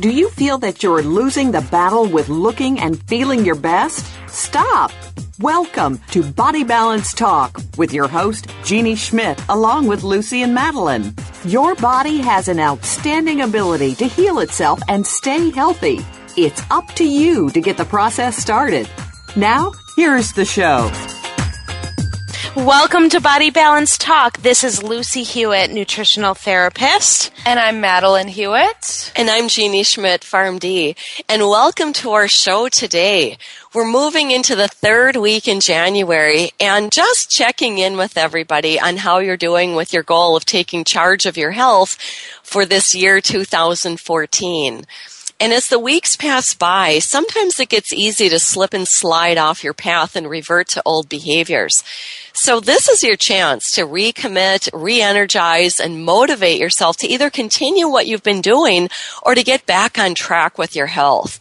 Do you feel that you're losing the battle with looking and feeling your best? Stop! Welcome to Body Balance Talk with your host, Jeannie Schmidt, along with Lucy and Madeline. Your body has an outstanding ability to heal itself and stay healthy. It's up to you to get the process started. Now, here's the show. Welcome to Body Balance Talk. This is Lucy Hewitt, nutritional therapist. And I'm Madeline Hewitt. And I'm Jeannie Schmidt, PharmD. And welcome to our show today. We're moving into the third week in January and just checking in with everybody on how you're doing with your goal of taking charge of your health for this year 2014. And as the weeks pass by, sometimes it gets easy to slip and slide off your path and revert to old behaviors. So this is your chance to recommit, re-energize, and motivate yourself to either continue what you've been doing or to get back on track with your health.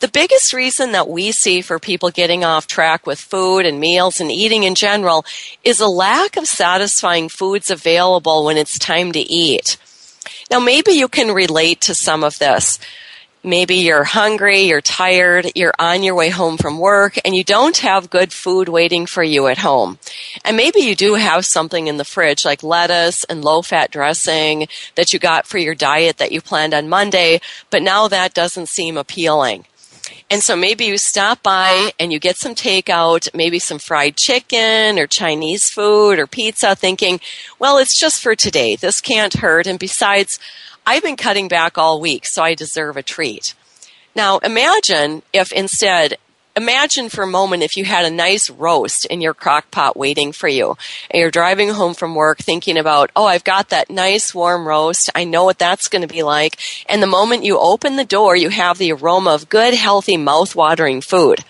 The biggest reason that we see for people getting off track with food and meals and eating in general is a lack of satisfying foods available when it's time to eat. Now, maybe you can relate to some of this. Maybe you're hungry, you're tired, you're on your way home from work, and you don't have good food waiting for you at home. And maybe you do have something in the fridge like lettuce and low fat dressing that you got for your diet that you planned on Monday, but now that doesn't seem appealing. And so maybe you stop by and you get some takeout, maybe some fried chicken or Chinese food or pizza, thinking, well, it's just for today. This can't hurt. And besides, I've been cutting back all week, so I deserve a treat. Now, imagine if instead, imagine for a moment if you had a nice roast in your crock pot waiting for you, and you're driving home from work thinking about, oh, I've got that nice warm roast. I know what that's going to be like. And the moment you open the door, you have the aroma of good, healthy, mouth-watering food.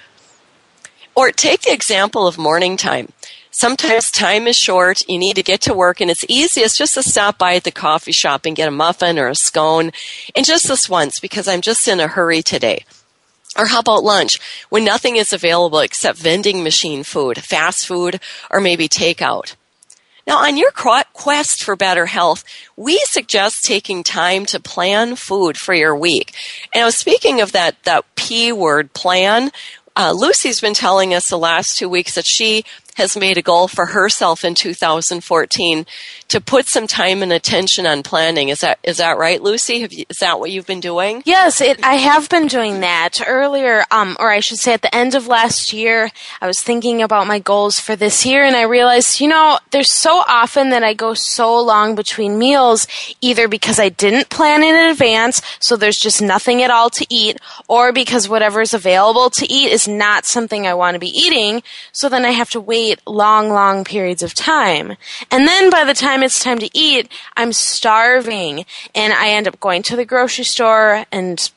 Or take the example of morning time. Sometimes time is short, you need to get to work, and it's easiest just to stop by at the coffee shop and get a muffin or a scone, and just this once because I'm just in a hurry today. Or how about lunch when nothing is available except vending machine food, fast food, or maybe takeout? Now, on your quest for better health, we suggest taking time to plan food for your week. And I was speaking of that, that P word plan. Uh, Lucy's been telling us the last two weeks that she has made a goal for herself in 2014 to put some time and attention on planning. Is that is that right, Lucy? You, is that what you've been doing? Yes, it, I have been doing that. Earlier, um, or I should say, at the end of last year, I was thinking about my goals for this year, and I realized, you know, there's so often that I go so long between meals, either because I didn't plan in advance, so there's just nothing at all to eat, or because whatever's available to eat is not something I want to be eating, so then I have to wait long, long periods of time. And then by the time it's time to eat, I'm starving and I end up going to the grocery store and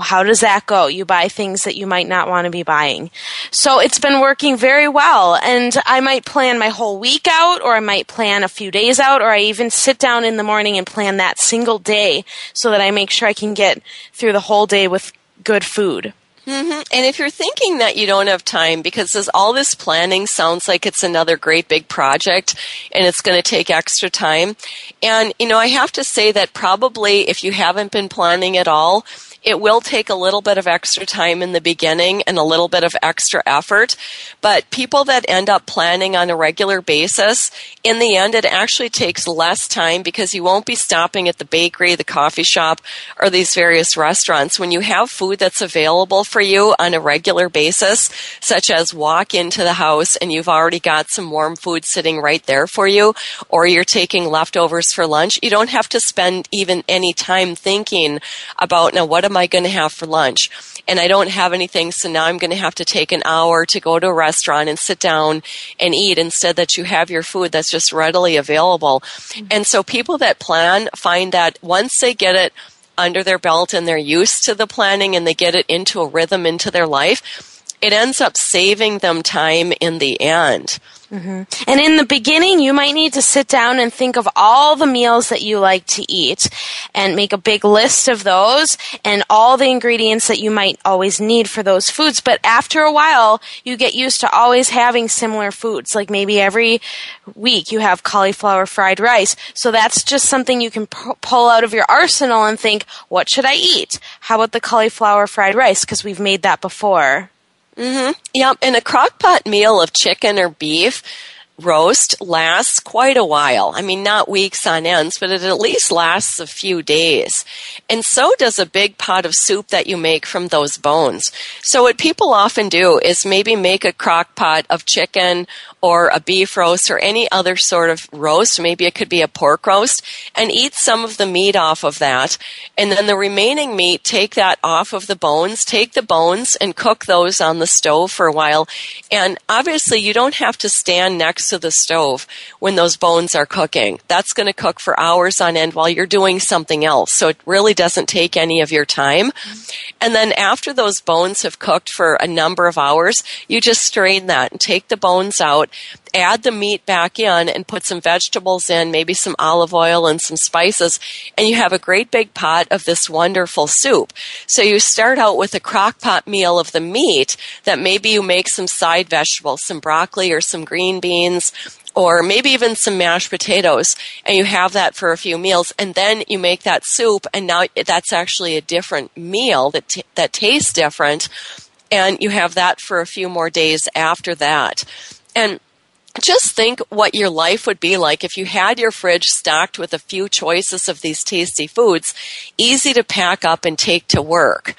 how does that go? You buy things that you might not want to be buying. So it's been working very well. And I might plan my whole week out, or I might plan a few days out, or I even sit down in the morning and plan that single day so that I make sure I can get through the whole day with good food. Mm-hmm. And if you're thinking that you don't have time because this, all this planning sounds like it's another great big project and it's going to take extra time. And, you know, I have to say that probably if you haven't been planning at all, it will take a little bit of extra time in the beginning and a little bit of extra effort. But people that end up planning on a regular basis, in the end, it actually takes less time because you won't be stopping at the bakery, the coffee shop, or these various restaurants. When you have food that's available for you on a regular basis, such as walk into the house and you've already got some warm food sitting right there for you, or you're taking leftovers for lunch, you don't have to spend even any time thinking about, now what am am I going to have for lunch? And I don't have anything, so now I'm going to have to take an hour to go to a restaurant and sit down and eat instead that you have your food that's just readily available. Mm-hmm. And so people that plan find that once they get it under their belt and they're used to the planning and they get it into a rhythm into their life, it ends up saving them time in the end. Mm-hmm. And in the beginning, you might need to sit down and think of all the meals that you like to eat and make a big list of those and all the ingredients that you might always need for those foods. But after a while, you get used to always having similar foods. Like maybe every week you have cauliflower fried rice. So that's just something you can p- pull out of your arsenal and think, what should I eat? How about the cauliflower fried rice? Because we've made that before. Mm-hmm. Yep. And a crock pot meal of chicken or beef roast lasts quite a while. I mean, not weeks on ends, but it at least lasts a few days. And so does a big pot of soup that you make from those bones. So what people often do is maybe make a crock pot of chicken or a beef roast or any other sort of roast. Maybe it could be a pork roast and eat some of the meat off of that. And then the remaining meat, take that off of the bones, take the bones and cook those on the stove for a while. And obviously you don't have to stand next to the stove when those bones are cooking. That's going to cook for hours on end while you're doing something else. So it really doesn't take any of your time. And then after those bones have cooked for a number of hours, you just strain that and take the bones out add the meat back in and put some vegetables in, maybe some olive oil and some spices, and you have a great big pot of this wonderful soup. So you start out with a crock pot meal of the meat that maybe you make some side vegetables, some broccoli or some green beans, or maybe even some mashed potatoes and you have that for a few meals and then you make that soup and now that's actually a different meal that t- that tastes different and you have that for a few more days after that and just think what your life would be like if you had your fridge stocked with a few choices of these tasty foods, easy to pack up and take to work.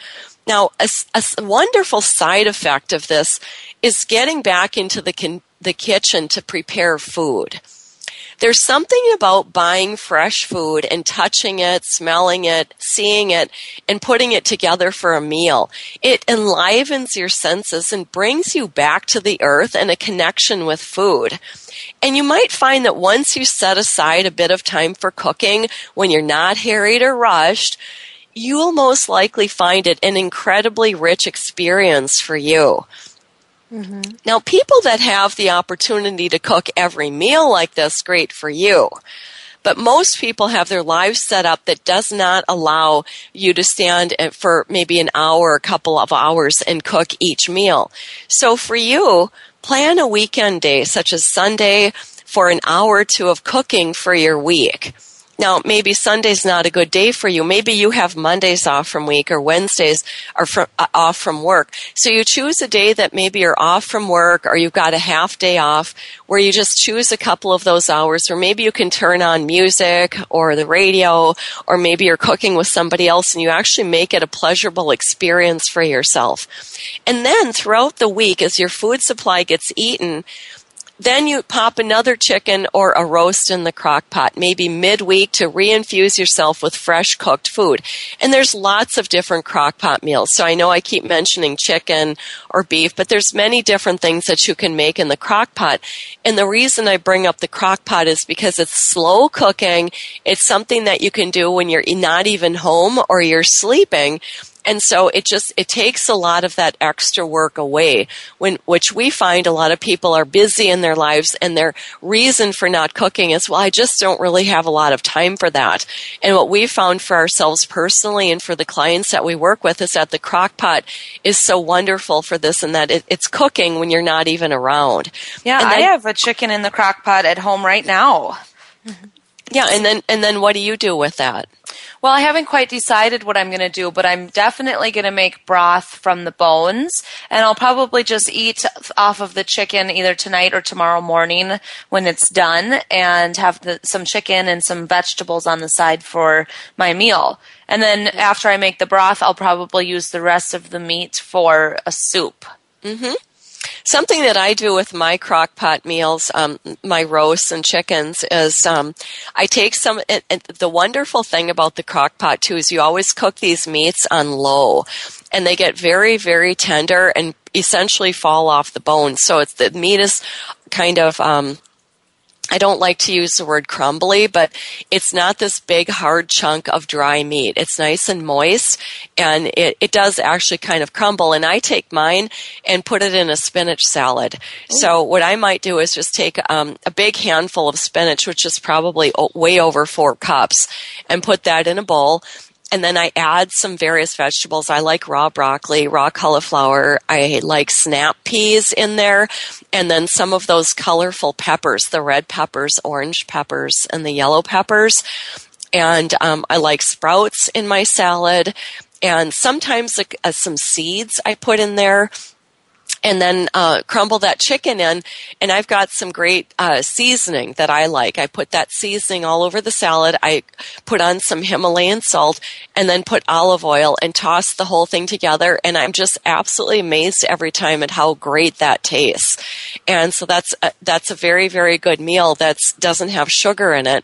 Now, a, a wonderful side effect of this is getting back into the, the kitchen to prepare food. There's something about buying fresh food and touching it, smelling it, seeing it, and putting it together for a meal. It enlivens your senses and brings you back to the earth and a connection with food. And you might find that once you set aside a bit of time for cooking when you're not harried or rushed, you'll most likely find it an incredibly rich experience for you. Mm-hmm. Now, people that have the opportunity to cook every meal like this, great for you. But most people have their lives set up that does not allow you to stand for maybe an hour, a couple of hours and cook each meal. So for you, plan a weekend day such as Sunday for an hour or two of cooking for your week. Now, maybe Sunday's not a good day for you. Maybe you have Mondays off from week or Wednesdays are from, uh, off from work. So you choose a day that maybe you're off from work or you've got a half day off where you just choose a couple of those hours or maybe you can turn on music or the radio or maybe you're cooking with somebody else and you actually make it a pleasurable experience for yourself. And then throughout the week as your food supply gets eaten, then you pop another chicken or a roast in the crock pot, maybe midweek to reinfuse yourself with fresh cooked food. And there's lots of different crock pot meals. So I know I keep mentioning chicken or beef, but there's many different things that you can make in the crock pot. And the reason I bring up the crock pot is because it's slow cooking. It's something that you can do when you're not even home or you're sleeping and so it just it takes a lot of that extra work away when which we find a lot of people are busy in their lives and their reason for not cooking is well I just don't really have a lot of time for that. And what we found for ourselves personally and for the clients that we work with is that the crock pot is so wonderful for this and that it, it's cooking when you're not even around. Yeah, then, I have a chicken in the crock pot at home right now. Mm-hmm. Yeah, and then and then what do you do with that? Well, I haven't quite decided what I'm going to do, but I'm definitely going to make broth from the bones, and I'll probably just eat off of the chicken either tonight or tomorrow morning when it's done, and have the, some chicken and some vegetables on the side for my meal. And then after I make the broth, I'll probably use the rest of the meat for a soup. Mm-hmm. Something that I do with my crock pot meals, um, my roasts and chickens, is um, I take some. The wonderful thing about the crock pot too is you always cook these meats on low, and they get very, very tender and essentially fall off the bone. So it's the meat is kind of um, I don't like to use the word crumbly, but it's not this big hard chunk of dry meat. It's nice and moist and it, it does actually kind of crumble. And I take mine and put it in a spinach salad. So what I might do is just take um, a big handful of spinach, which is probably way over four cups, and put that in a bowl and then I add some various vegetables. I like raw broccoli, raw cauliflower. I like snap peas in there. And then some of those colorful peppers, the red peppers, orange peppers, and the yellow peppers. And um, I like sprouts in my salad. And sometimes uh, some seeds I put in there and then uh, crumble that chicken in. And I've got some great uh, seasoning that I like. I put that seasoning all over the salad. I put on some Himalayan salt and then put olive oil and toss the whole thing together. And I'm just absolutely amazed every time at how great that tastes. And so that's a, that's a very very good meal that doesn't have sugar in it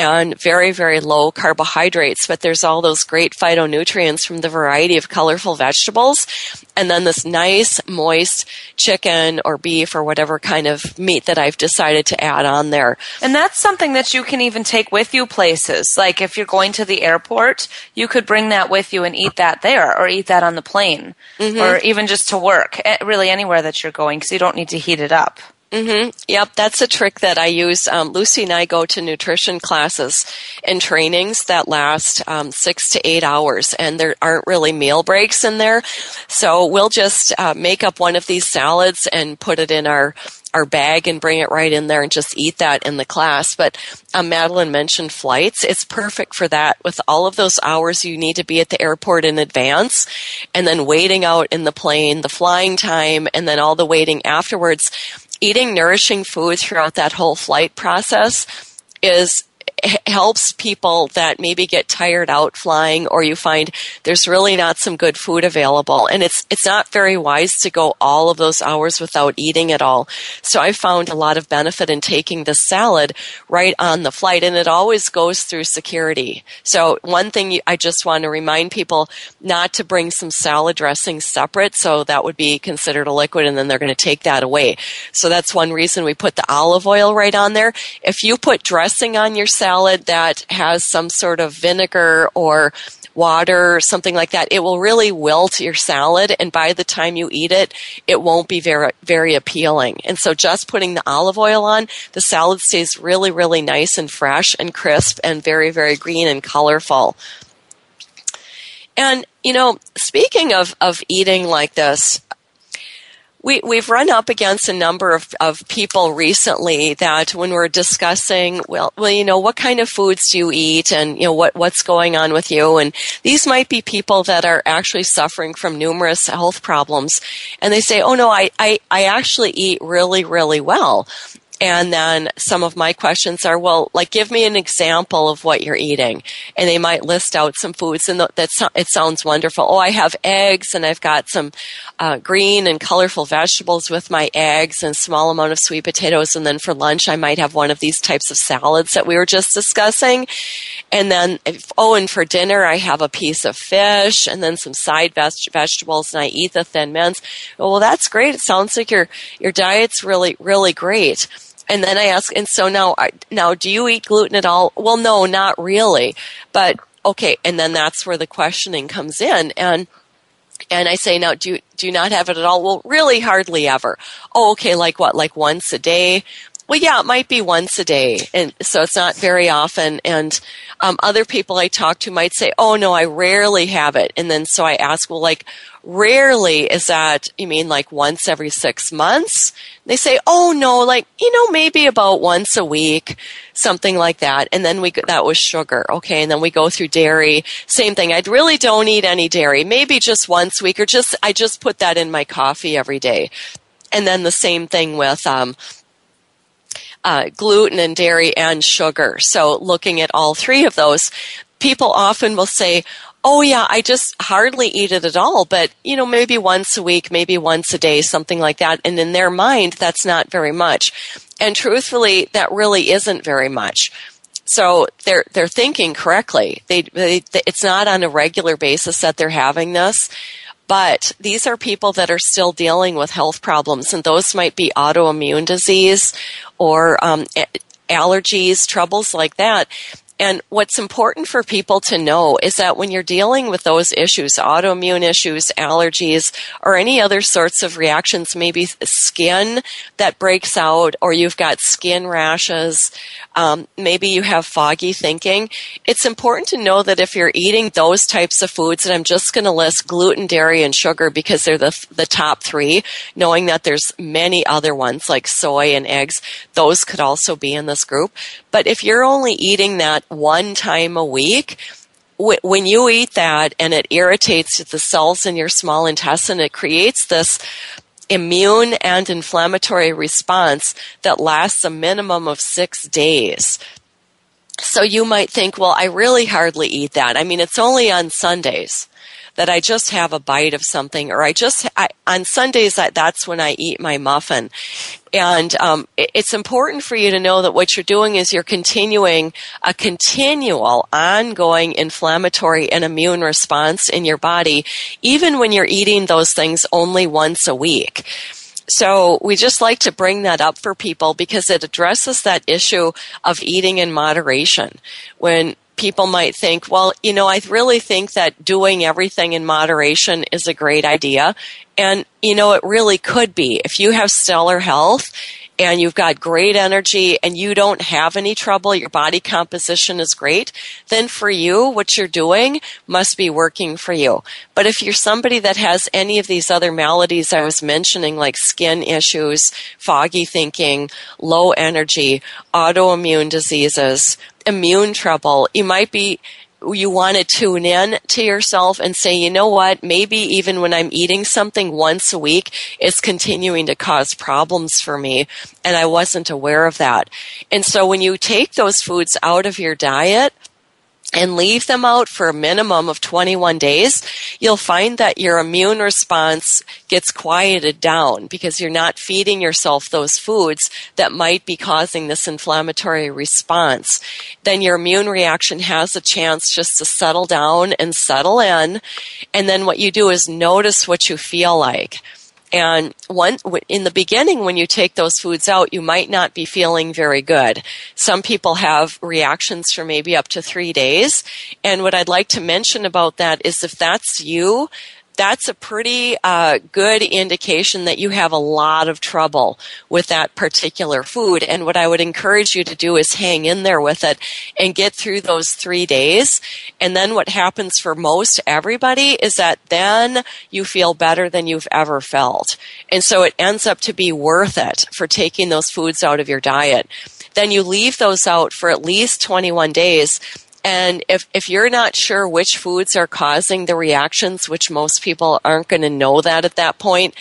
and very, very low carbohydrates, but there's all those great phytonutrients from the variety of colorful vegetables. And then this nice, moist chicken or beef or whatever kind of meat that I've decided to add on there. And that's something that you can even take with you places. Like if you're going to the airport, you could bring that with you and eat that there or eat that on the plane mm-hmm. or even just to work, eh, really anywhere that you're going because you don't need to heat it up. Mm-hmm. Yep, that's a trick that I use. Um, Lucy and I go to nutrition classes and trainings that last um, six to eight hours, and there aren't really meal breaks in there. So we'll just uh, make up one of these salads and put it in our our bag and bring it right in there and just eat that in the class. But um, Madeline mentioned flights. It's perfect for that with all of those hours you need to be at the airport in advance and then waiting out in the plane, the flying time, and then all the waiting afterwards eating nourishing food throughout that whole flight process is helps people that maybe get tired out flying or you find there's really not some good food available. And it's it's not very wise to go all of those hours without eating at all. So i found a lot of benefit in taking the salad right on the flight and it always goes through security. So one thing i just want to remind people not to bring some salad dressing separate. So that would be considered a liquid and then they're going to take that away. So that's one reason we put the olive oil right on there. If you put dressing on your salad salad that has some sort of vinegar or water or something like that, it will really wilt your salad. And by the time you eat it, it won't be very, very appealing. And so just putting the olive oil on, the salad stays really, really nice and fresh and crisp and very, very green and colorful. And, you know, speaking of, of eating like this, we, we've run up against a number of, of people recently that when we're discussing, well, well, you know, what kind of foods do you eat and, you know, what, what's going on with you? And these might be people that are actually suffering from numerous health problems. And they say, oh no, I, I, I actually eat really, really well. And then some of my questions are, well, like, give me an example of what you're eating. And they might list out some foods and that it sounds wonderful. Oh, I have eggs and I've got some uh, green and colorful vegetables with my eggs and small amount of sweet potatoes. And then for lunch, I might have one of these types of salads that we were just discussing. And then, if, oh, and for dinner, I have a piece of fish and then some side veg- vegetables and I eat the thin mints. Well, that's great. It sounds like your, your diet's really, really great. And then I ask, and so now, now, do you eat gluten at all? Well, no, not really. But okay, and then that's where the questioning comes in, and and I say, now, do do you not have it at all? Well, really, hardly ever. Oh, okay, like what? Like once a day? Well, yeah, it might be once a day, and so it's not very often. And um, other people I talk to might say, "Oh no, I rarely have it." And then so I ask, "Well, like rarely is that? You mean like once every six months?" They say, "Oh no, like you know, maybe about once a week, something like that." And then we that was sugar, okay. And then we go through dairy, same thing. I really don't eat any dairy, maybe just once a week, or just I just put that in my coffee every day. And then the same thing with um, uh, gluten and dairy and sugar. So looking at all three of those, people often will say, Oh yeah, I just hardly eat it at all, but you know, maybe once a week, maybe once a day, something like that. And in their mind, that's not very much. And truthfully, that really isn't very much. So they're they're thinking correctly. They, they, it's not on a regular basis that they're having this. But these are people that are still dealing with health problems, and those might be autoimmune disease or um, allergies, troubles like that. And what's important for people to know is that when you're dealing with those issues, autoimmune issues, allergies, or any other sorts of reactions, maybe skin that breaks out, or you've got skin rashes, um, maybe you have foggy thinking, it's important to know that if you're eating those types of foods, and I'm just going to list gluten, dairy, and sugar because they're the, the top three, knowing that there's many other ones like soy and eggs, those could also be in this group. But if you're only eating that one time a week, when you eat that and it irritates the cells in your small intestine, it creates this immune and inflammatory response that lasts a minimum of six days. So you might think, well, I really hardly eat that. I mean, it's only on Sundays that I just have a bite of something, or I just I, on Sundays that that's when I eat my muffin. And um, it's important for you to know that what you're doing is you're continuing a continual, ongoing inflammatory and immune response in your body, even when you're eating those things only once a week. So we just like to bring that up for people because it addresses that issue of eating in moderation. When people might think, well, you know, I really think that doing everything in moderation is a great idea. And, you know, it really could be. If you have stellar health and you've got great energy and you don't have any trouble, your body composition is great, then for you, what you're doing must be working for you. But if you're somebody that has any of these other maladies I was mentioning, like skin issues, foggy thinking, low energy, autoimmune diseases, immune trouble, you might be you want to tune in to yourself and say, you know what, maybe even when I'm eating something once a week, it's continuing to cause problems for me. And I wasn't aware of that. And so when you take those foods out of your diet, and leave them out for a minimum of 21 days, you'll find that your immune response gets quieted down because you're not feeding yourself those foods that might be causing this inflammatory response. Then your immune reaction has a chance just to settle down and settle in. And then what you do is notice what you feel like. And one, in the beginning, when you take those foods out, you might not be feeling very good. Some people have reactions for maybe up to three days. And what I'd like to mention about that is if that's you, that's a pretty uh, good indication that you have a lot of trouble with that particular food. And what I would encourage you to do is hang in there with it and get through those three days. And then what happens for most everybody is that then you feel better than you've ever felt. And so it ends up to be worth it for taking those foods out of your diet. Then you leave those out for at least 21 days and if, if you're not sure which foods are causing the reactions, which most people aren't going to know that at that point,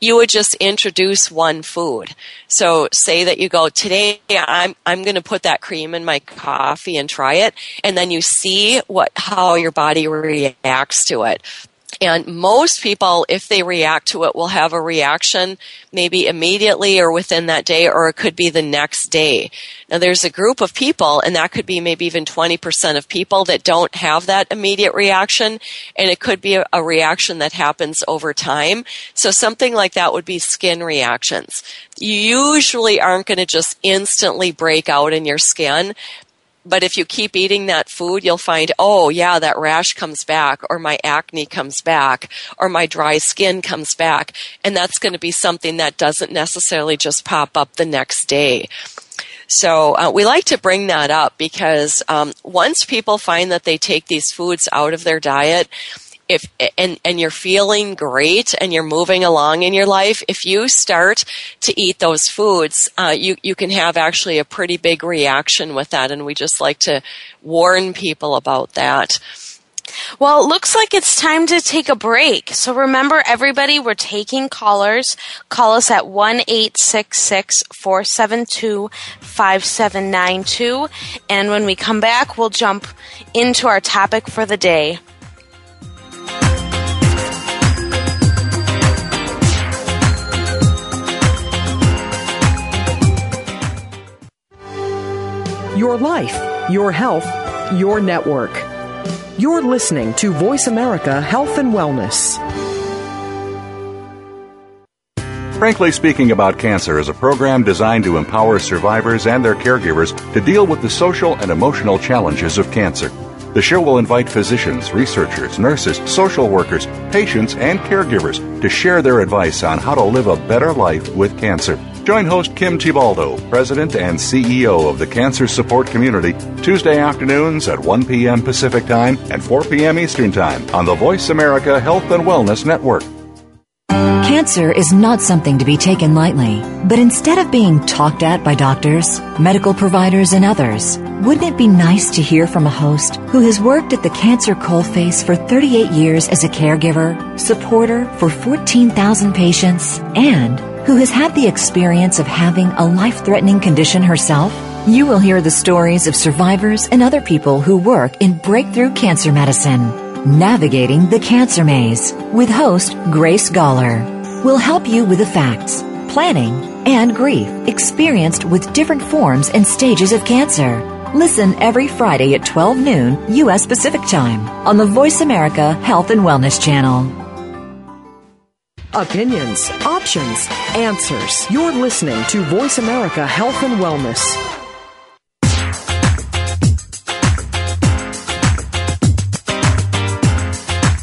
you would just introduce one food. So say that you go, today I'm, I'm going to put that cream in my coffee and try it. And then you see what, how your body reacts to it. And most people, if they react to it, will have a reaction maybe immediately or within that day, or it could be the next day. Now, there's a group of people, and that could be maybe even 20% of people that don't have that immediate reaction, and it could be a, a reaction that happens over time. So, something like that would be skin reactions. You usually aren't going to just instantly break out in your skin, but if you keep eating that food, you'll find, oh, yeah, that rash comes back, or my acne comes back, or my dry skin comes back. And that's going to be something that doesn't necessarily just pop up the next day. So uh, we like to bring that up because um, once people find that they take these foods out of their diet, if and and you're feeling great and you're moving along in your life, if you start to eat those foods, uh, you you can have actually a pretty big reaction with that, and we just like to warn people about that. Well, it looks like it's time to take a break. So remember, everybody, we're taking callers. Call us at 1 472 5792. And when we come back, we'll jump into our topic for the day. Your life, your health, your network. You're listening to Voice America Health and Wellness. Frankly Speaking About Cancer is a program designed to empower survivors and their caregivers to deal with the social and emotional challenges of cancer. The show will invite physicians, researchers, nurses, social workers, patients, and caregivers to share their advice on how to live a better life with cancer. Join host Kim Thiboldeaux, President and CEO of the Cancer Support Community, Tuesday afternoons at 1 p.m. Pacific Time and 4 p.m. Eastern Time on the Voice America Health and Wellness Network. Cancer is not something to be taken lightly, but instead of being talked at by doctors, medical providers, and others, wouldn't it be nice to hear from a host who has worked at the cancer coalface for 38 years as a caregiver, supporter for 14,000 patients, and who has had the experience of having a life threatening condition herself? You will hear the stories of survivors and other people who work in breakthrough cancer medicine. Navigating the Cancer Maze with host Grace Galler will help you with the facts, planning, and grief experienced with different forms and stages of cancer. Listen every Friday at 12 noon U.S. Pacific Time on the Voice America Health and Wellness Channel. Opinions, options, answers. You're listening to Voice America Health and Wellness.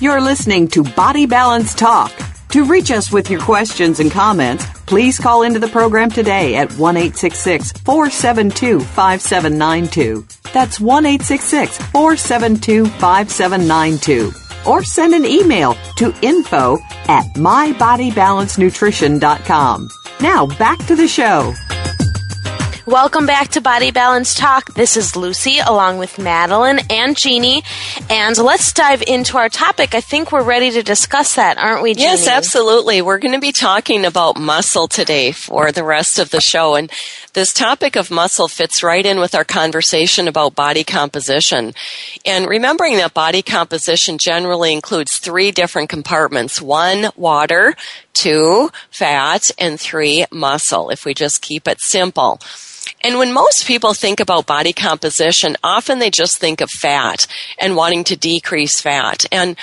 You're listening to Body Balance Talk. To reach us with your questions and comments, please call into the program today at 1 472 5792. That's 1 472 5792. Or send an email to info at mybodybalancenutrition.com. Now back to the show. Welcome back to Body Balance Talk. This is Lucy along with Madeline and Jeannie. And let's dive into our topic. I think we're ready to discuss that, aren't we, Jeannie? Yes, absolutely. We're going to be talking about muscle today for the rest of the show. And this topic of muscle fits right in with our conversation about body composition. And remembering that body composition generally includes three different compartments. One, water. Two, fat. And three, muscle, if we just keep it simple. And when most people think about body composition, often they just think of fat and wanting to decrease fat. And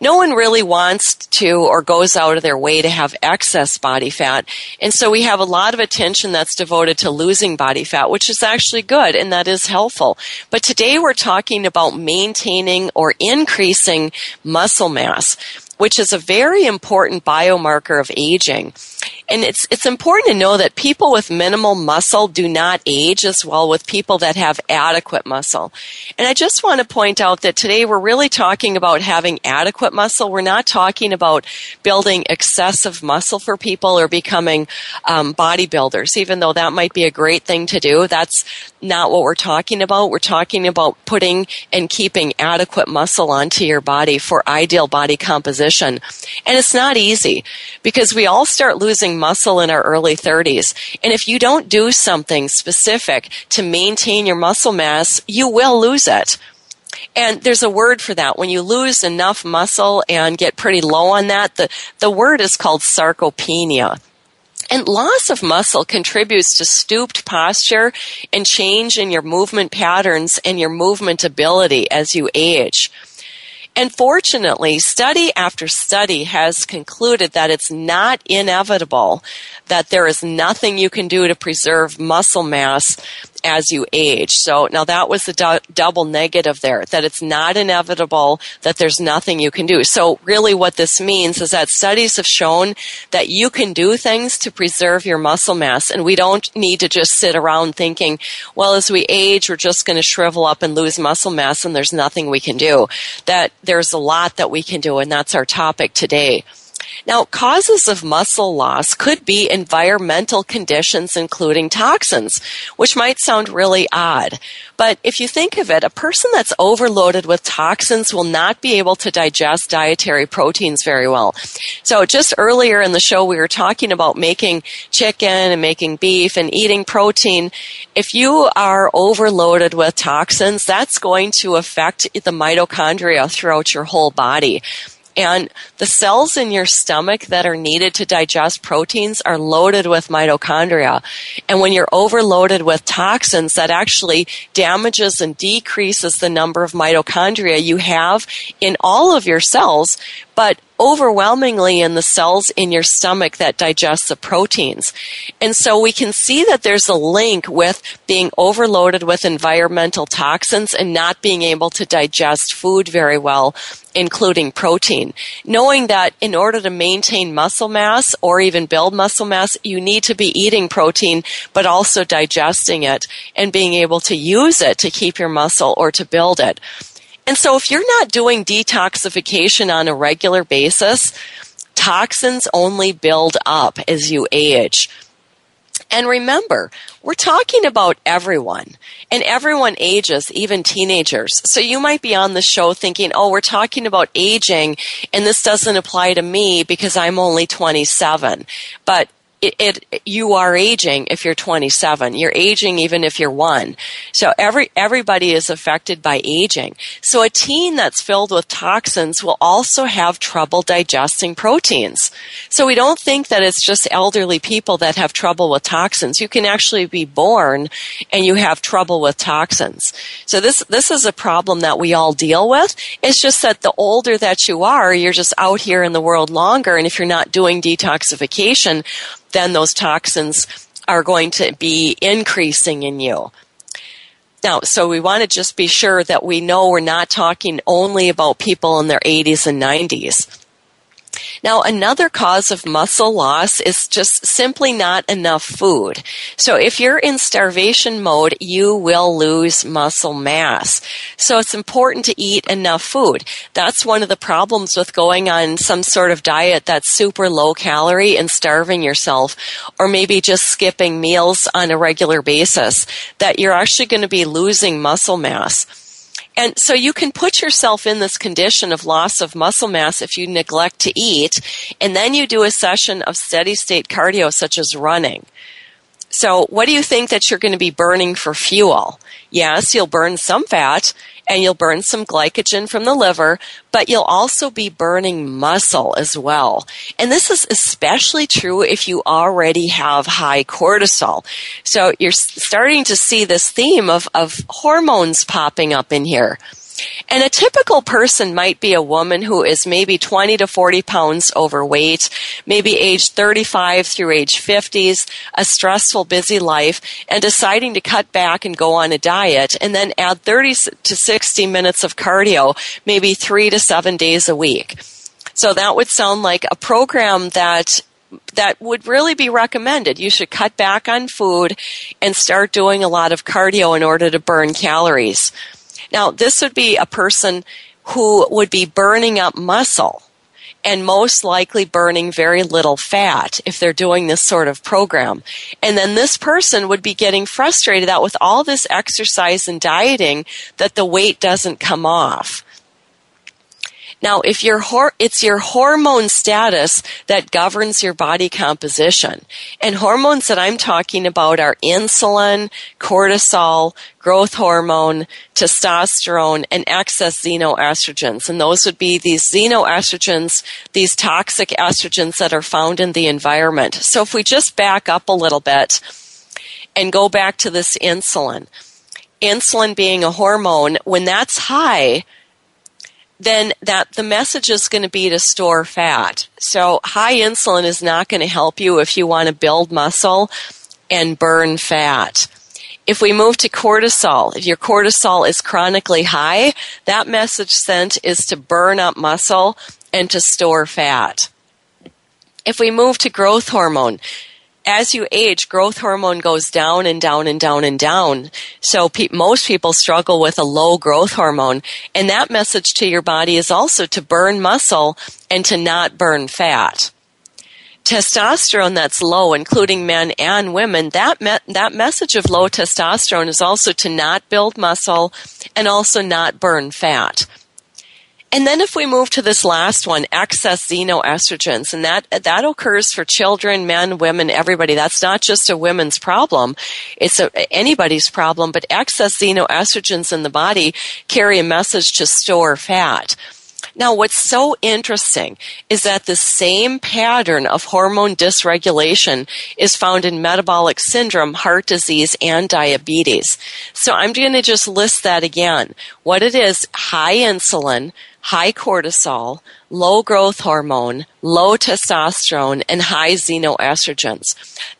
no one really wants to or goes out of their way to have excess body fat. And so we have a lot of attention that's devoted to losing body fat, which is actually good and that is helpful. But today we're talking about maintaining or increasing muscle mass which is a very important biomarker of aging. And it's, it's important to know that people with minimal muscle do not age as well with people that have adequate muscle. And I just want to point out that today we're really talking about having adequate muscle. We're not talking about building excessive muscle for people or becoming um, bodybuilders, even though that might be a great thing to do. That's not what we're talking about. We're talking about putting and keeping adequate muscle onto your body for ideal body composition. And it's not easy because we all start losing muscle in our early 30s. And if you don't do something specific to maintain your muscle mass, you will lose it. And there's a word for that. When you lose enough muscle and get pretty low on that, the, the word is called sarcopenia. And loss of muscle contributes to stooped posture and change in your movement patterns and your movement ability as you age. And fortunately, study after study has concluded that it's not inevitable that there is nothing you can do to preserve muscle mass as you age. So now that was the double negative there, that it's not inevitable, that there's nothing you can do. So really what this means is that studies have shown that you can do things to preserve your muscle mass and we don't need to just sit around thinking, well, as we age, we're just going to shrivel up and lose muscle mass and there's nothing we can do. That there's a lot that we can do and that's our topic today. Now, causes of muscle loss could be environmental conditions, including toxins, which might sound really odd. But if you think of it, a person that's overloaded with toxins will not be able to digest dietary proteins very well. So just earlier in the show, we were talking about making chicken and making beef and eating protein. If you are overloaded with toxins, that's going to affect the mitochondria throughout your whole body. And the cells in your stomach that are needed to digest proteins are loaded with mitochondria. And when you're overloaded with toxins, that actually damages and decreases the number of mitochondria you have in all of your cells. But overwhelmingly in the cells in your stomach that digest the proteins. And so we can see that there's a link with being overloaded with environmental toxins and not being able to digest food very well including protein. Knowing that in order to maintain muscle mass or even build muscle mass, you need to be eating protein, but also digesting it and being able to use it to keep your muscle or to build it. And so if you're not doing detoxification on a regular basis, toxins only build up as you age. And remember, we're talking about everyone, and everyone ages, even teenagers. So you might be on the show thinking, oh, we're talking about aging, and this doesn't apply to me because I'm only 27. But it, it, you are aging if you're 27. You're aging even if you're one. So every everybody is affected by aging. So a teen that's filled with toxins will also have trouble digesting proteins. So we don't think that it's just elderly people that have trouble with toxins. You can actually be born and you have trouble with toxins. So this this is a problem that we all deal with. It's just that the older that you are, you're just out here in the world longer and if you're not doing detoxification, then those toxins are going to be increasing in you. Now, so we want to just be sure that we know we're not talking only about people in their 80s and 90s. Now, another cause of muscle loss is just simply not enough food. So if you're in starvation mode, you will lose muscle mass. So it's important to eat enough food. That's one of the problems with going on some sort of diet that's super low calorie and starving yourself, or maybe just skipping meals on a regular basis, that you're actually going to be losing muscle mass. And so you can put yourself in this condition of loss of muscle mass if you neglect to eat, and then you do a session of steady state cardio, such as running. So, what do you think that you're going to be burning for fuel? Yes, you'll burn some fat and you'll burn some glycogen from the liver, but you'll also be burning muscle as well. And this is especially true if you already have high cortisol. So you're starting to see this theme of, of hormones popping up in here. And a typical person might be a woman who is maybe 20 to 40 pounds overweight, maybe age 35 through age 50s, a stressful, busy life, and deciding to cut back and go on a diet, and then add 30 to 60 minutes of cardio, maybe three to seven days a week. So that would sound like a program that that would really be recommended. You should cut back on food and start doing a lot of cardio in order to burn calories. Now, this would be a person who would be burning up muscle and most likely burning very little fat if they're doing this sort of program. And then this person would be getting frustrated that with all this exercise and dieting that the weight doesn't come off. Now, if your hor- it's your hormone status that governs your body composition. And hormones that I'm talking about are insulin, cortisol, growth hormone, testosterone, and excess xenoestrogens. And those would be these xenoestrogens, these toxic estrogens that are found in the environment. So if we just back up a little bit and go back to this insulin, insulin being a hormone, when that's high, then that the message is going to be to store fat. So high insulin is not going to help you if you want to build muscle and burn fat. If we move to cortisol, if your cortisol is chronically high, that message sent is to burn up muscle and to store fat. If we move to growth hormone, as you age, growth hormone goes down and down and down and down. So pe- most people struggle with a low growth hormone. And that message to your body is also to burn muscle and to not burn fat. Testosterone that's low, including men and women, that, me- that message of low testosterone is also to not build muscle and also not burn fat. And then if we move to this last one, excess xenoestrogens, and that, that occurs for children, men, women, everybody. That's not just a women's problem. It's a, anybody's problem, but excess xenoestrogens in the body carry a message to store fat. Now, what's so interesting is that the same pattern of hormone dysregulation is found in metabolic syndrome, heart disease, and diabetes. So I'm going to just list that again. What it is, high insulin, high cortisol, low growth hormone, low testosterone, and high xenoestrogens.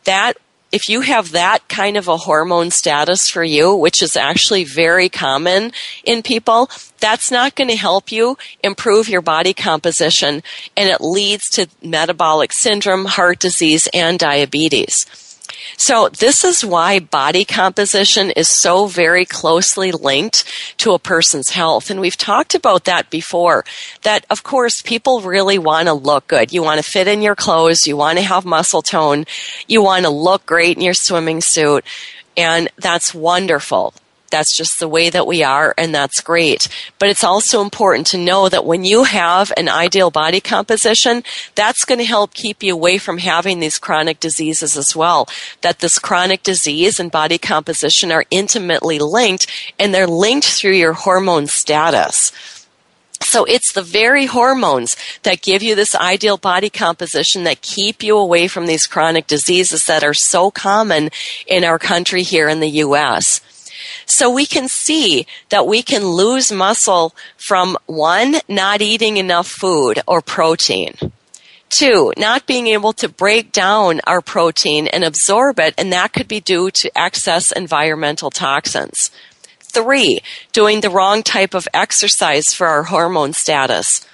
That if you have that kind of a hormone status for you, which is actually very common in people, that's not going to help you improve your body composition and it leads to metabolic syndrome, heart disease, and diabetes. So this is why body composition is so very closely linked to a person's health. And we've talked about that before, that of course people really want to look good. You want to fit in your clothes. You want to have muscle tone. You want to look great in your swimming suit. And that's wonderful. That's just the way that we are, and that's great. But it's also important to know that when you have an ideal body composition, that's going to help keep you away from having these chronic diseases as well. That this chronic disease and body composition are intimately linked, and they're linked through your hormone status. So it's the very hormones that give you this ideal body composition that keep you away from these chronic diseases that are so common in our country here in the U.S. So we can see that we can lose muscle from one, not eating enough food or protein. Two, not being able to break down our protein and absorb it, and that could be due to excess environmental toxins. Three, doing the wrong type of exercise for our hormone status.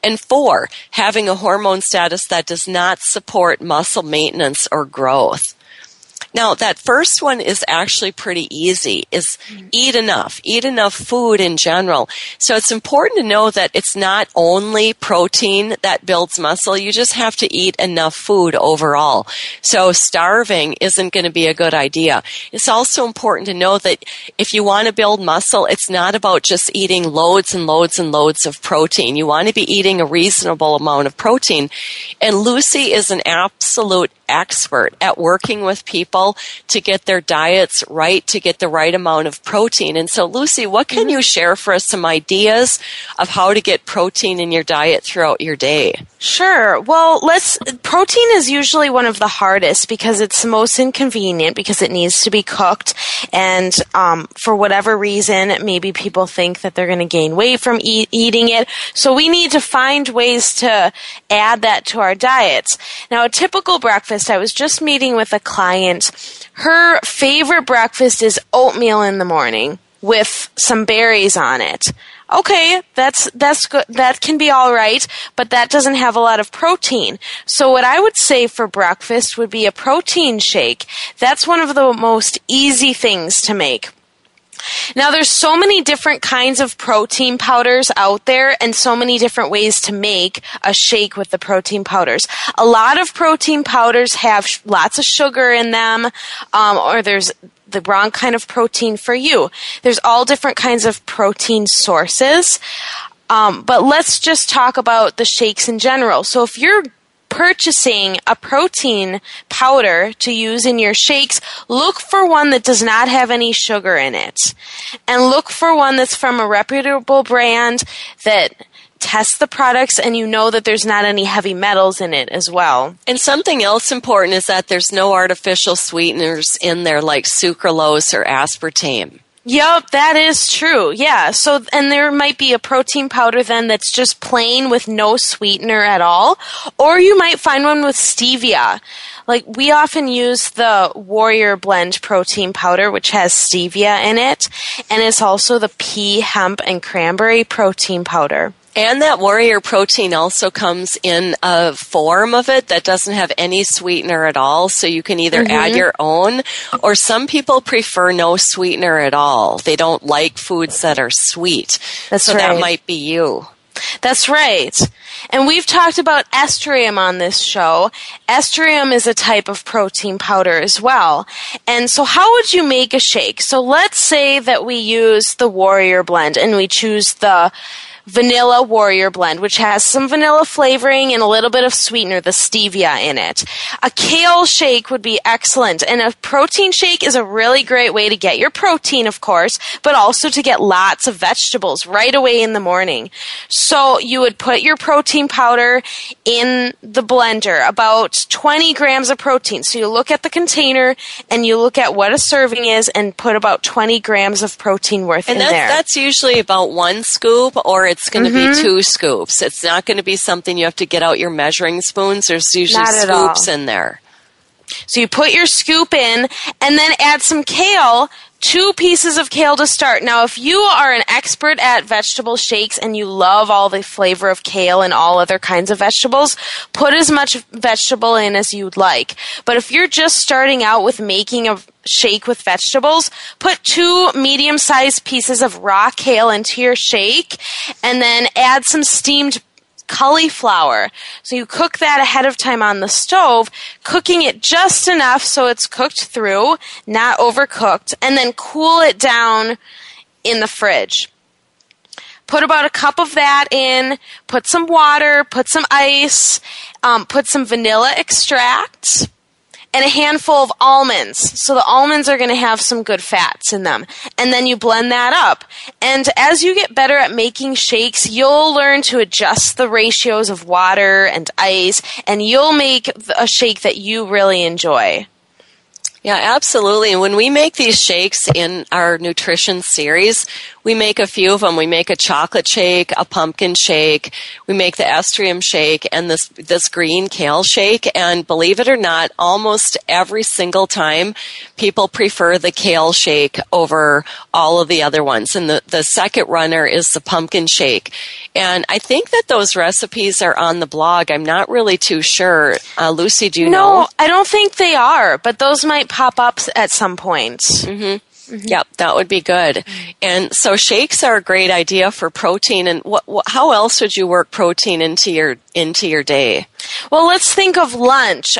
And four, having a hormone status that does not support muscle maintenance or growth. Now, that first one is actually pretty easy, is mm-hmm. eat enough, eat enough food in general. So it's important to know that it's not only protein that builds muscle, you just have to eat enough food overall. So starving isn't going to be a good idea. It's also important to know that if you want to build muscle, it's not about just eating loads and loads and loads of protein. You want to be eating a reasonable amount of protein. And Lucy is an absolute expert at working with people to get their diets right, to get the right amount of protein. And so, Lucy, what can you share for us some ideas of how to get protein in your diet throughout your day? Sure. Well, let's. Protein is usually one of the hardest because it's the most inconvenient because it needs to be cooked, and um, for whatever reason, maybe people think that they're going to gain weight from eat, eating it. So we need to find ways to add that to our diets. Now, a typical breakfast. I was just meeting with a client. Her favorite breakfast is oatmeal in the morning with some berries on it okay, that's that's good. That can be all right, but that doesn't have a lot of protein. So what I would say for breakfast would be a protein shake. That's one of the most easy things to make. Now there's so many different kinds of protein powders out there and so many different ways to make a shake with the protein powders. A lot of protein powders have sh- lots of sugar in them, um, or there's the wrong kind of protein for you. There's all different kinds of protein sources. Um, but let's just talk about the shakes in general. So if you're purchasing a protein powder to use in your shakes, look for one that does not have any sugar in it. And look for one that's from a reputable brand that tests the products and you know that there's not any heavy metals in it as well. And something else important is that there's no artificial sweeteners in there like sucralose or aspartame. Yep, that is true. Yeah. So, and there might be a protein powder then that's just plain with no sweetener at all. Or you might find one with stevia. Like, we often use the Warrior Blend protein powder, which has stevia in it. And it's also the pea, hemp, and cranberry protein powder. And that warrior protein also comes in a form of it that doesn't have any sweetener at all. So you can either mm-hmm. add your own or some people prefer no sweetener at all. They don't like foods that are sweet. That's so right. that might be you. That's right. And we've talked about estrium on this show. Estrium is a type of protein powder as well. And so how would you make a shake? So let's say that we use the warrior blend and we choose the vanilla warrior blend, which has some vanilla flavoring and a little bit of sweetener, the stevia in it. A kale shake would be excellent. And a protein shake is a really great way to get your protein, of course, but also to get lots of vegetables right away in the morning. So you would put your protein powder in the blender, about 20 grams of protein. So you look at the container and you look at what a serving is and put about 20 grams of protein worth and in that's, there. that's usually about one scoop or it's going to Mm-hmm. be two scoops. It's not going to be something you have to get out your measuring spoons. There's usually at all. scoops in there. So you put your scoop in and then add some kale, two pieces of kale to start. Now, if you are an expert at vegetable shakes and you love all the flavor of kale and all other kinds of vegetables, put as much vegetable in as you'd like. But if you're just starting out with making a shake with vegetables, put two medium sized pieces of raw kale into your shake and then add some steamed cauliflower. So you cook that ahead of time on the stove, cooking it just enough so it's cooked through, not overcooked, and then cool it down in the fridge. Put about a cup of that in, put some water, put some ice, um, put some vanilla extract, and a handful of almonds. So the almonds are going to have some good fats in them. And then you blend that up. And as you get better at making shakes, you'll learn to adjust the ratios of water and ice, and you'll make a shake that you really enjoy. Yeah, absolutely. And when we make these shakes in our nutrition series, we make a few of them. We make a chocolate shake, a pumpkin shake, we make the estrium shake, and this this green kale shake. And believe it or not, almost every single time, people prefer the kale shake over all of the other ones. And the the second runner is the pumpkin shake. And I think that those recipes are on the blog. I'm not really too sure. Uh, Lucy, do you know? No, I don't think they are, but those might pop up at some point. Mm-hmm. Mm-hmm. Yep, that would be good. And so shakes are a great idea for protein. And what, what, how else would you work protein into your into your day? Well, let's think of lunch.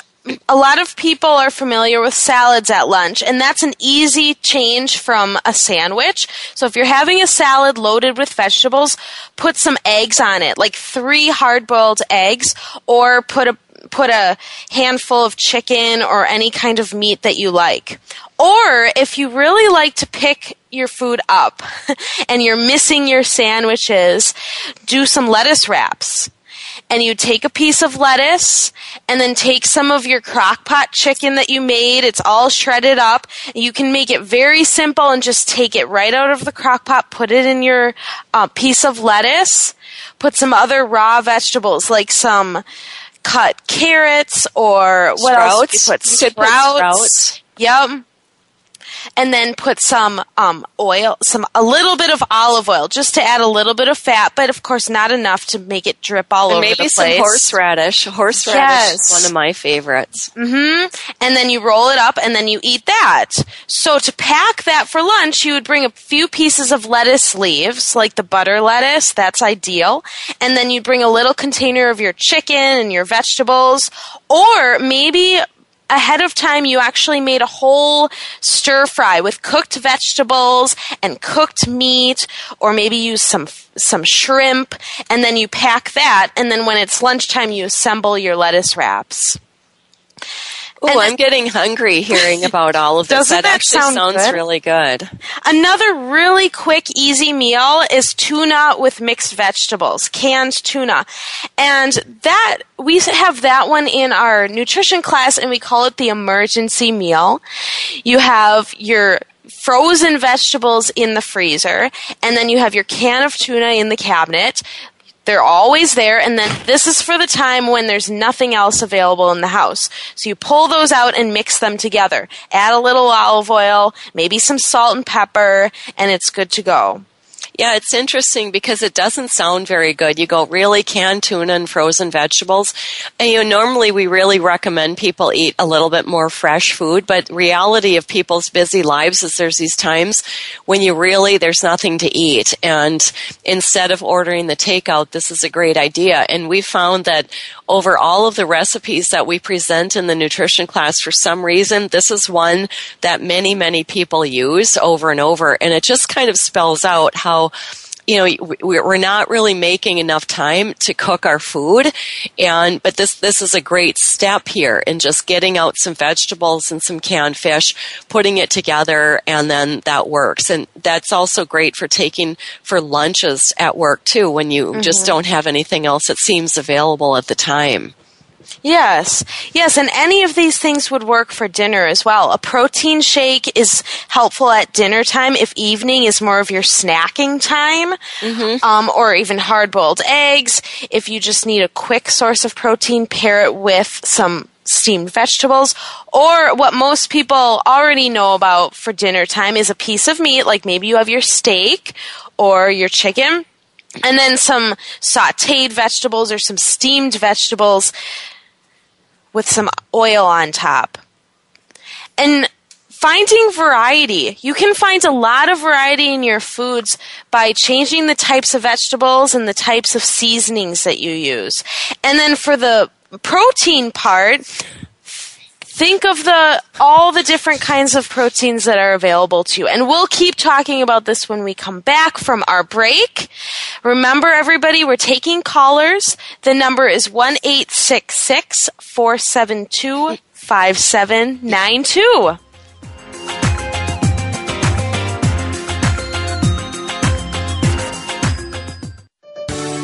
A lot of people are familiar with salads at lunch, and that's an easy change from a sandwich. So if you're having a salad loaded with vegetables, put some eggs on it, like three hard-boiled eggs, or put a put a handful of chicken or any kind of meat that you like. Or if you really like to pick your food up and you're missing your sandwiches, do some lettuce wraps and you take a piece of lettuce and then take some of your crock pot chicken that you made. It's all shredded up. You can make it very simple and just take it right out of the crock pot, put it in your uh, piece of lettuce, put some other raw vegetables like some cut carrots or what else? Sprouts. You put You could put sprouts. sprouts. Yep and then put some um, oil, some a little bit of olive oil, just to add a little bit of fat, but of course not enough to make it drip all And over maybe some horseradish. Horseradish Yes. is one of my favorites. and then you roll it up, and then you eat that. So to pack that for lunch, you would bring a few pieces of lettuce leaves, like the butter lettuce. That's ideal. And then you'd bring a little container of your chicken and your vegetables, or maybe ahead of time you actually made a whole stir fry with cooked vegetables and cooked meat or maybe use some some shrimp and then you pack that and then when it's lunchtime you assemble your lettuce wraps And I'm getting hungry hearing about all of this. Doesn't that actually sound sounds good? really good. Another really quick, easy meal is tuna with mixed vegetables, canned tuna. And that, we have that one in our nutrition class and we call it the emergency meal. You have your frozen vegetables in the freezer and then you have your can of tuna in the cabinet. They're always there, and then this is for the time when there's nothing else available in the house. So you pull those out and mix them together. Add a little olive oil, maybe some salt and pepper, and it's good to go. Yeah, it's interesting because it doesn't sound very good. You go really canned tuna and frozen vegetables. And you know, normally we really recommend people eat a little bit more fresh food, but reality of people's busy lives is there's these times when you really there's nothing to eat. And instead of ordering the takeout, this is a great idea. And we found that over all of the recipes that we present in the nutrition class, for some reason, this is one that many, many people use over and over. And it just kind of spells out how you know we're not really making enough time to cook our food. And but this this is a great step here in just getting out some vegetables and some canned fish putting it together and then that works. And that's also great for taking for lunches at work too when you mm-hmm. just don't have anything else that seems available at the time Yes, yes, and any of these things would work for dinner as well. A protein shake is helpful at dinner time if evening is more of your snacking time, mm-hmm. um, or even hard boiled eggs. If you just need a quick source of protein, pair it with some steamed vegetables, or what most people already know about for dinner time is a piece of meat, like maybe you have your steak or your chicken and then some sauteed vegetables or some steamed vegetables with some oil on top. And finding variety. You can find a lot of variety in your foods by changing the types of vegetables and the types of seasonings that you use. And then for the protein part, think of the all the different kinds of proteins that are available to you. And we'll keep talking about this when we come back from our break. Remember everybody we're taking callers. The number is 1-866-472-5792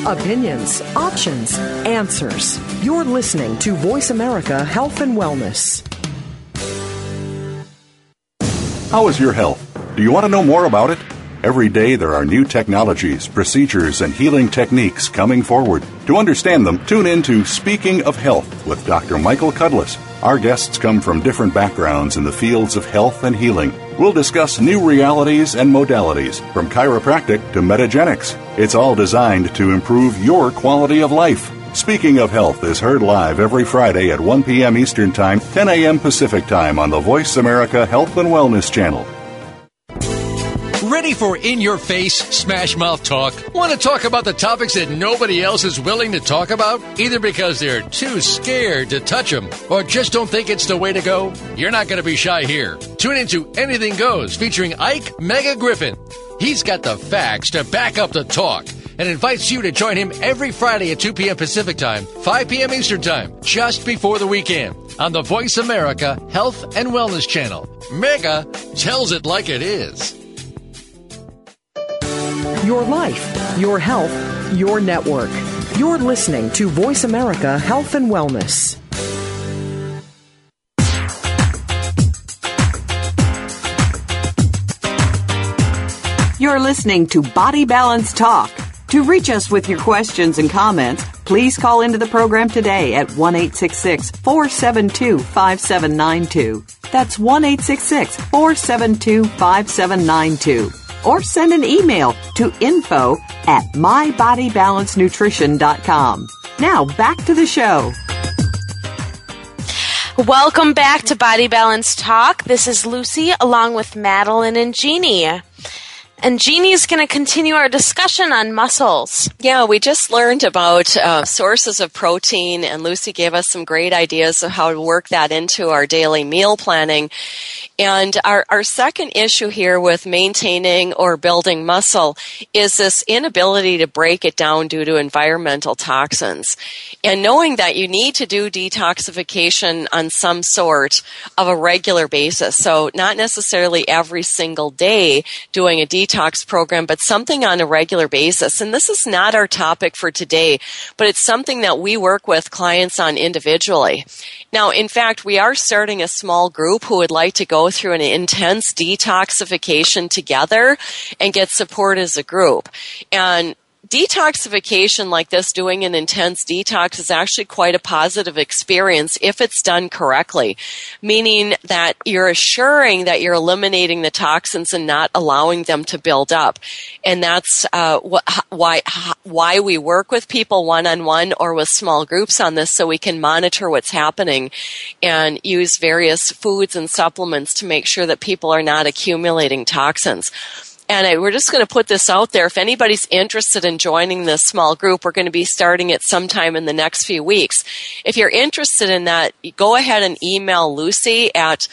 Opinions, options, answers. You're listening to Voice America Health and Wellness. How is your health? Do you want to know more about it? Every day there are new technologies, procedures, and healing techniques coming forward. To understand them, tune in to Speaking of Health with Dr. Michael Cudlis. Our guests come from different backgrounds in the fields of health and healing. We'll discuss new realities and modalities, from chiropractic to metagenics. It's all designed to improve your quality of life. Speaking of Health is heard live every Friday at 1 p.m. Eastern Time, 10 a.m. Pacific Time on the Voice America Health and Wellness Channel. Ready for in your face, smash mouth talk? Want to talk about the topics that nobody else is willing to talk about? Either because they're too scared to touch them or just don't think it's the way to go? You're not going to be shy here. Tune into Anything Goes featuring Ike Mega Griffin. He's got the facts to back up the talk and invites you to join him every Friday at 2 p.m. Pacific Time, 5 p.m. Eastern Time, just before the weekend on the Voice America Health and Wellness Channel. Mega tells it like it is. Your life, your health, your network. You're listening to Voice America Health and Wellness. You're listening to Body Balance Talk. To reach us with your questions and comments, please call into the program today at 1 472 5792. That's 1 472 5792 or send an email to info at mybodybalancenutrition.com. Now back to the show. Welcome back to Body Balance Talk. This is Lucy along with Madeline and Jeannie. And Jeannie's going to continue our discussion on muscles. Yeah, we just learned about uh, sources of protein, and Lucy gave us some great ideas of how to work that into our daily meal planning. And our, our second issue here with maintaining or building muscle is this inability to break it down due to environmental toxins. And knowing that you need to do detoxification on some sort of a regular basis. So not necessarily every single day doing a detox program, but something on a regular basis. And this is not our topic for today, but it's something that we work with clients on individually. Now, in fact, we are starting a small group who would like to go through an intense detoxification together and get support as a group. And detoxification like this, doing an intense detox, is actually quite a positive experience if it's done correctly, meaning that you're assuring that you're eliminating the toxins and not allowing them to build up. And that's uh, wh- why why we work with people one on one or with small groups on this, so we can monitor what's happening and use various foods and supplements to make sure that people are not accumulating toxins. And I, we're just going to put this out there. If anybody's interested in joining this small group, we're going to be starting it sometime in the next few weeks. If you're interested in that, go ahead and email Lucy at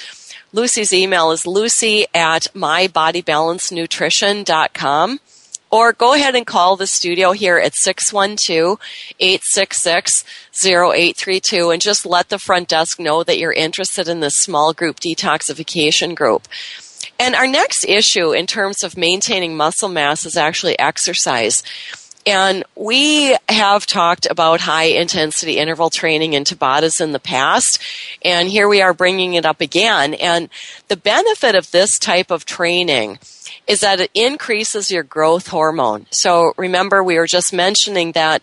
Lucy's email is lucy at mybodybalancenutrition.com or go ahead and call the studio here at 612-866-0832 and just let the front desk know that you're interested in this small group detoxification group. And our next issue in terms of maintaining muscle mass is actually exercise. And we have talked about high intensity interval training in Tabatas in the past. And here we are bringing it up again. And the benefit of this type of training is that it increases your growth hormone. So remember, we were just mentioning that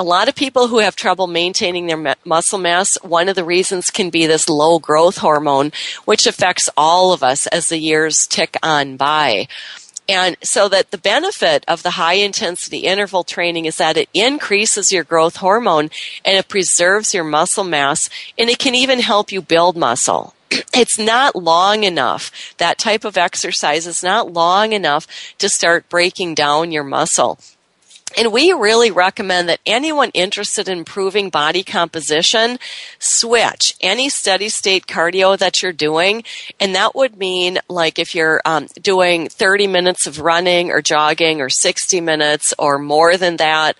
a lot of people who have trouble maintaining their muscle mass, one of the reasons can be this low growth hormone, which affects all of us as the years tick on by. And so that the benefit of the high intensity interval training is that it increases your growth hormone and it preserves your muscle mass and it can even help you build muscle. It's not long enough. That type of exercise is not long enough to start breaking down your muscle. And we really recommend that anyone interested in improving body composition switch any steady state cardio that you're doing. And that would mean like if you're um, doing 30 minutes of running or jogging or 60 minutes or more than that,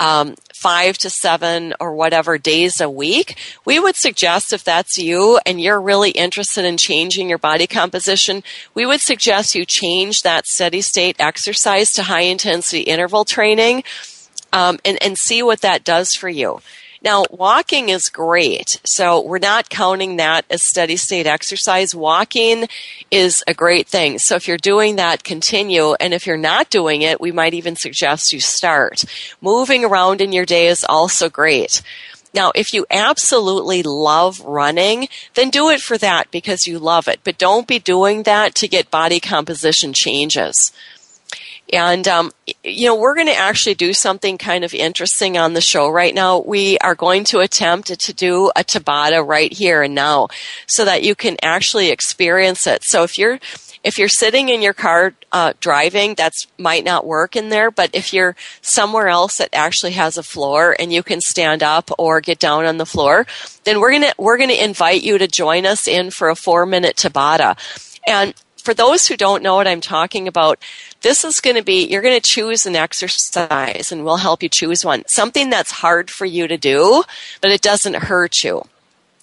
um, five to seven or whatever days a week, we would suggest if that's you and you're really interested in changing your body composition, we would suggest you change that steady state exercise to high intensity interval training um, and, and see what that does for you. Now, walking is great. So we're not counting that as steady state exercise. Walking is a great thing. So if you're doing that, continue. And if you're not doing it, we might even suggest you start. Moving around in your day is also great. Now, if you absolutely love running, then do it for that because you love it. But don't be doing that to get body composition changes. And, um, you know, we're going to actually do something kind of interesting on the show right now. We are going to attempt to do a Tabata right here and now so that you can actually experience it. So if you're, if you're sitting in your car uh, driving, that might not work in there. But if you're somewhere else that actually has a floor and you can stand up or get down on the floor, then we're gonna we're gonna invite you to join us in for a four minute Tabata. And for those who don't know what I'm talking about, this is going to be, you're going to choose an exercise and we'll help you choose one. Something that's hard for you to do, but it doesn't hurt you.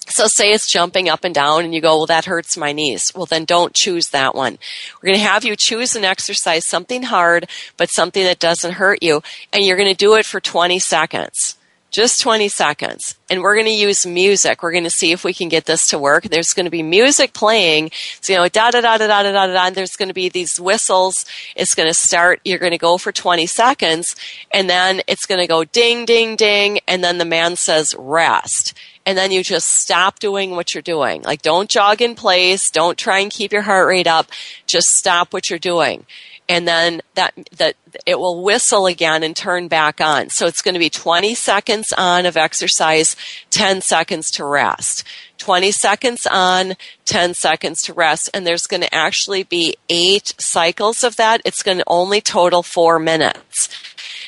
So say it's jumping up and down and you go, well, that hurts my knees. Well, then don't choose that one. We're going to have you choose an exercise, something hard, but something that doesn't hurt you. And you're going to do it for 20 seconds just 20 seconds. And we're going to use music. We're going to see if we can get this to work. There's going to be music playing. So, you know, da da da da da da da da. There's going to be these whistles. It's going to start. You're going to go for 20 seconds. And then it's going to go ding, ding, ding. And then the man says rest. And then you just stop doing what you're doing. Like, don't jog in place. Don't try and keep your heart rate up. Just stop what you're doing and then that that it will whistle again and turn back on. So it's going to be 20 seconds on of exercise, 10 seconds to rest. 20 seconds on, 10 seconds to rest, and there's going to actually be eight cycles of that. It's going to only total four minutes.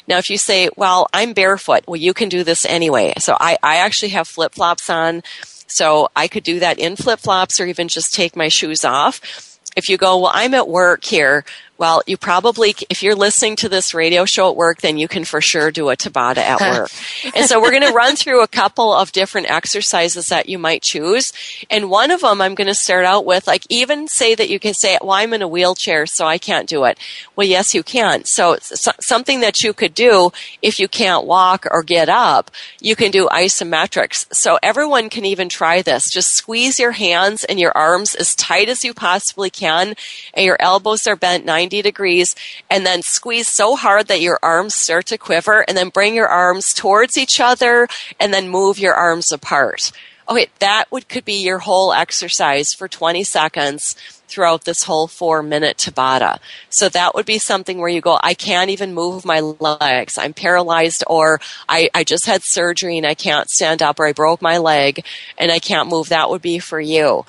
Now, if you say, well, I'm barefoot, well, you can do this anyway. So I, I actually have flip flops on. So I could do that in flip flops or even just take my shoes off. If you go, well, I'm at work here, well, you probably, if you're listening to this radio show at work, then you can for sure do a Tabata at work. and so we're going to run through a couple of different exercises that you might choose. And one of them I'm going to start out with, like even say that you can say, well, I'm in a wheelchair, so I can't do it. Well, yes, you can. So, so something that you could do if you can't walk or get up, you can do isometrics. So everyone can even try this. Just squeeze your hands and your arms as tight as you possibly can, and your elbows are bent 90 90 degrees and then squeeze so hard that your arms start to quiver and then bring your arms towards each other and then move your arms apart. Okay, that would could be your whole exercise for 20 seconds throughout this whole four minute Tabata. So that would be something where you go, I can't even move my legs. I'm paralyzed or I, I just had surgery and I can't stand up or I broke my leg and I can't move. That would be for you.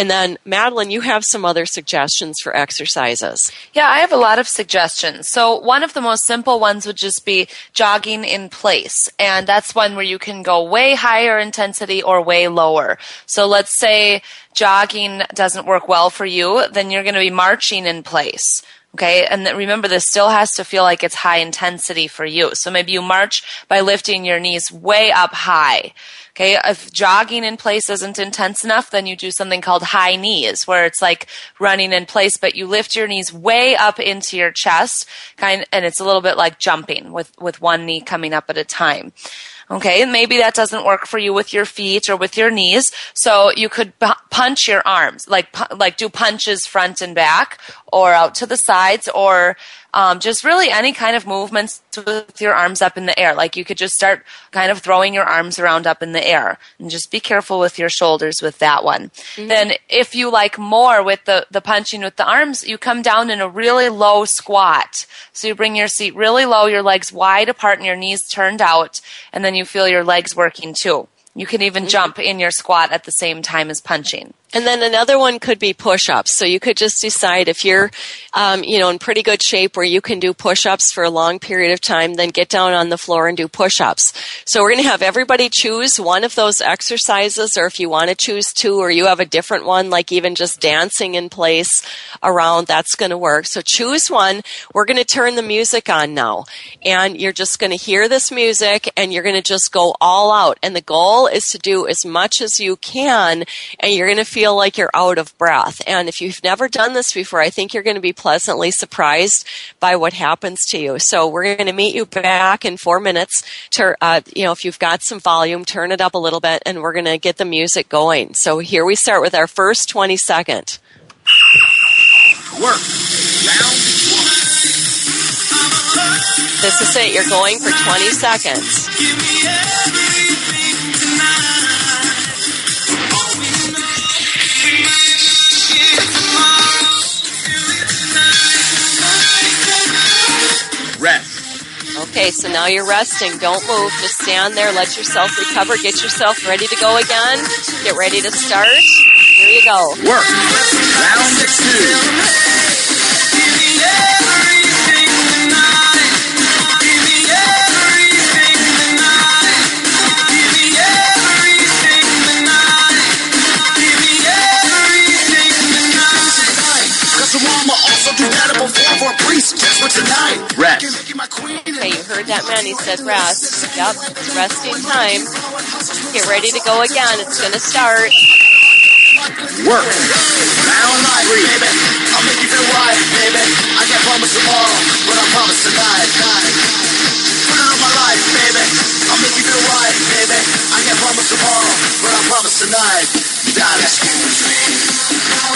And then, Madeline, you have some other suggestions for exercises. Yeah, I have a lot of suggestions. So, one of the most simple ones would just be jogging in place. And that's one where you can go way higher intensity or way lower. So, let's say jogging doesn't work well for you, then you're going to be marching in place. Okay. And remember, this still has to feel like it's high intensity for you. So maybe you march by lifting your knees way up high. Okay. If jogging in place isn't intense enough, then you do something called high knees, where it's like running in place, but you lift your knees way up into your chest, kind, and it's a little bit like jumping with, with one knee coming up at a time. Okay, maybe that doesn't work for you with your feet or with your knees. So you could punch your arms, like like do punches front and back, or out to the sides, or um, just really any kind of movements with your arms up in the air. Like you could just start kind of throwing your arms around up in the air and just be careful with your shoulders with that one. Mm-hmm. Then if you like more with the, the punching with the arms, you come down in a really low squat. So you bring your seat really low, your legs wide apart and your knees turned out, and then you feel your legs working too. You can even mm-hmm. jump in your squat at the same time as punching. And then another one could be push-ups. So you could just decide if you're, um, you know, in pretty good shape where you can do push-ups for a long period of time, then get down on the floor and do push-ups. So we're going to have everybody choose one of those exercises, or if you want to choose two, or you have a different one, like even just dancing in place around, that's going to work. So choose one. We're going to turn the music on now, and you're just going to hear this music, and you're going to just go all out. And the goal is to do as much as you can, and you're going to feel feel like you're out of breath. And if you've never done this before, I think you're going to be pleasantly surprised by what happens to you. So we're going to meet you back in four minutes to, uh, you know, if you've got some volume, turn it up a little bit and we're going to get the music going. So here we start with our first 20 second. Work. Round one. This is it. You're going for 20 seconds. Okay, so now you're resting. Don't move. Just stand there. Let yourself recover. Get yourself ready to go again. Get ready to start. Here you go. Work. Round two. Heard that man. He said rest. Yep, resting time. Get ready to go again. It's going to start. Work. I'll make you feel baby. I can't promise tomorrow, but I promise tonight. Put it on my life, baby. I'll make you feel baby. I can't promise tomorrow, but I promise tonight.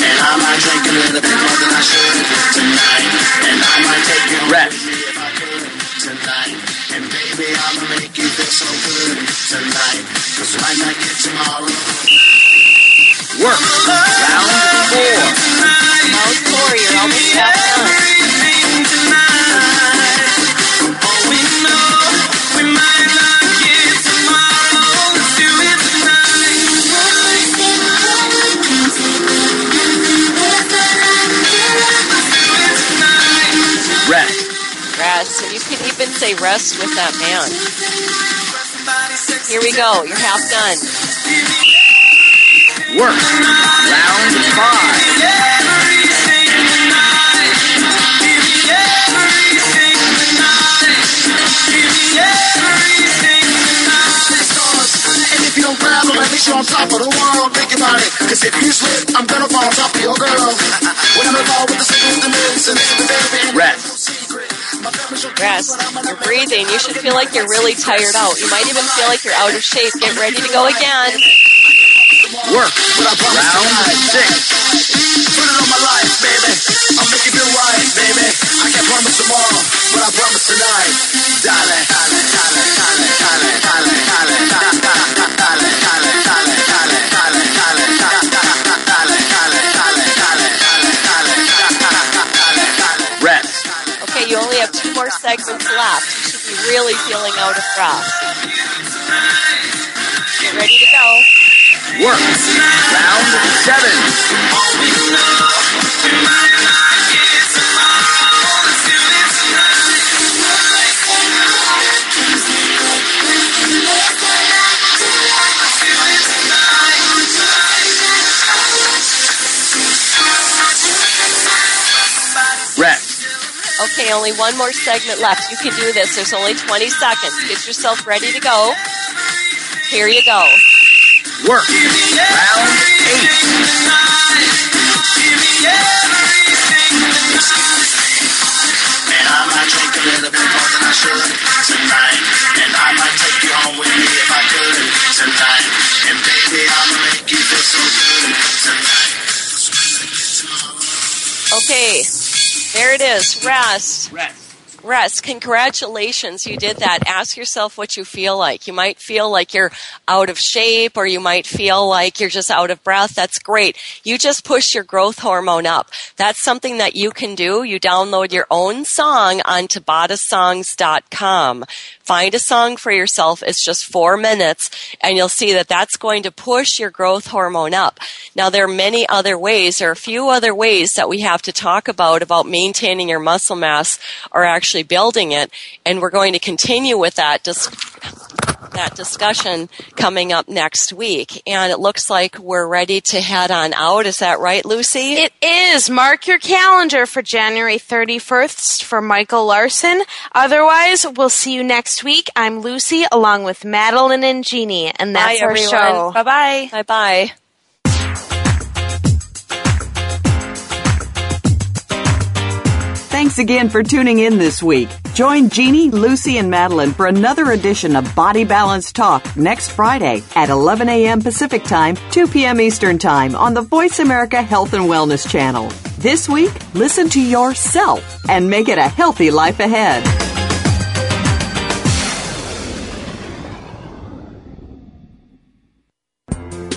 And I might drink a little bit more than I should tonight. And I might take you rest tonight. And baby, I'ma make you feel so good tonight. Cause we might not get tomorrow. Work. Round four. Round four, you're almost half done. Even say rest with that man. Here we go. You're half done. Work. Round five. at least you're on top of the world. Think about it. Cause if you slip, I'm gonna fall on top of your girl. when I'm involved with the sickness, the news, and the baby. Rest progress. You're breathing. You should feel like you're really tired out. You might even feel like you're out of shape. Get ready to go again. Work. Round six. Put it on my life, baby. I'll make you feel right, baby. I can't promise tomorrow, but I promise tonight. Darling, darling, darling, darling, darling, darling, darling, darling. Segments left. You should be really feeling out of breath. Get ready to go. Work. Round seven. Okay, only one more segment left. You can do this. There's only 20 seconds. Get yourself ready to go. Here you go. Work. Round eight. And I might drink a little bit more than I should tonight. And I might take you home with me if I could tonight. And baby, I'ma make you feel so good tonight. Okay, there it is. Rest. Rest. Rest. Congratulations, you did that. Ask yourself what you feel like. You might feel like you're out of shape or you might feel like you're just out of breath. That's great. You just push your growth hormone up. That's something that you can do. You download your own song on tabatasongs.com. Find a song for yourself. It's just four minutes and you'll see that that's going to push your growth hormone up. Now there are many other ways. There are a few other ways that we have to talk about about maintaining your muscle mass or actually building it. And we're going to continue with that dis- that discussion coming up next week. And it looks like we're ready to head on out. Is that right, Lucy? It is. Mark your calendar for January 31st for Michael Larson. Otherwise, we'll see you next week. I'm Lucy along with Madeline and Jeannie, and that's Bye, our everyone. show. Bye bye. Bye bye. Thanks again for tuning in this week. Join Jeannie, Lucy, and Madeline for another edition of Body Balance Talk next Friday at 11 a.m. Pacific Time, 2 p.m. Eastern Time on the Voice America Health and Wellness Channel. This week, listen to yourself and make it a healthy life ahead.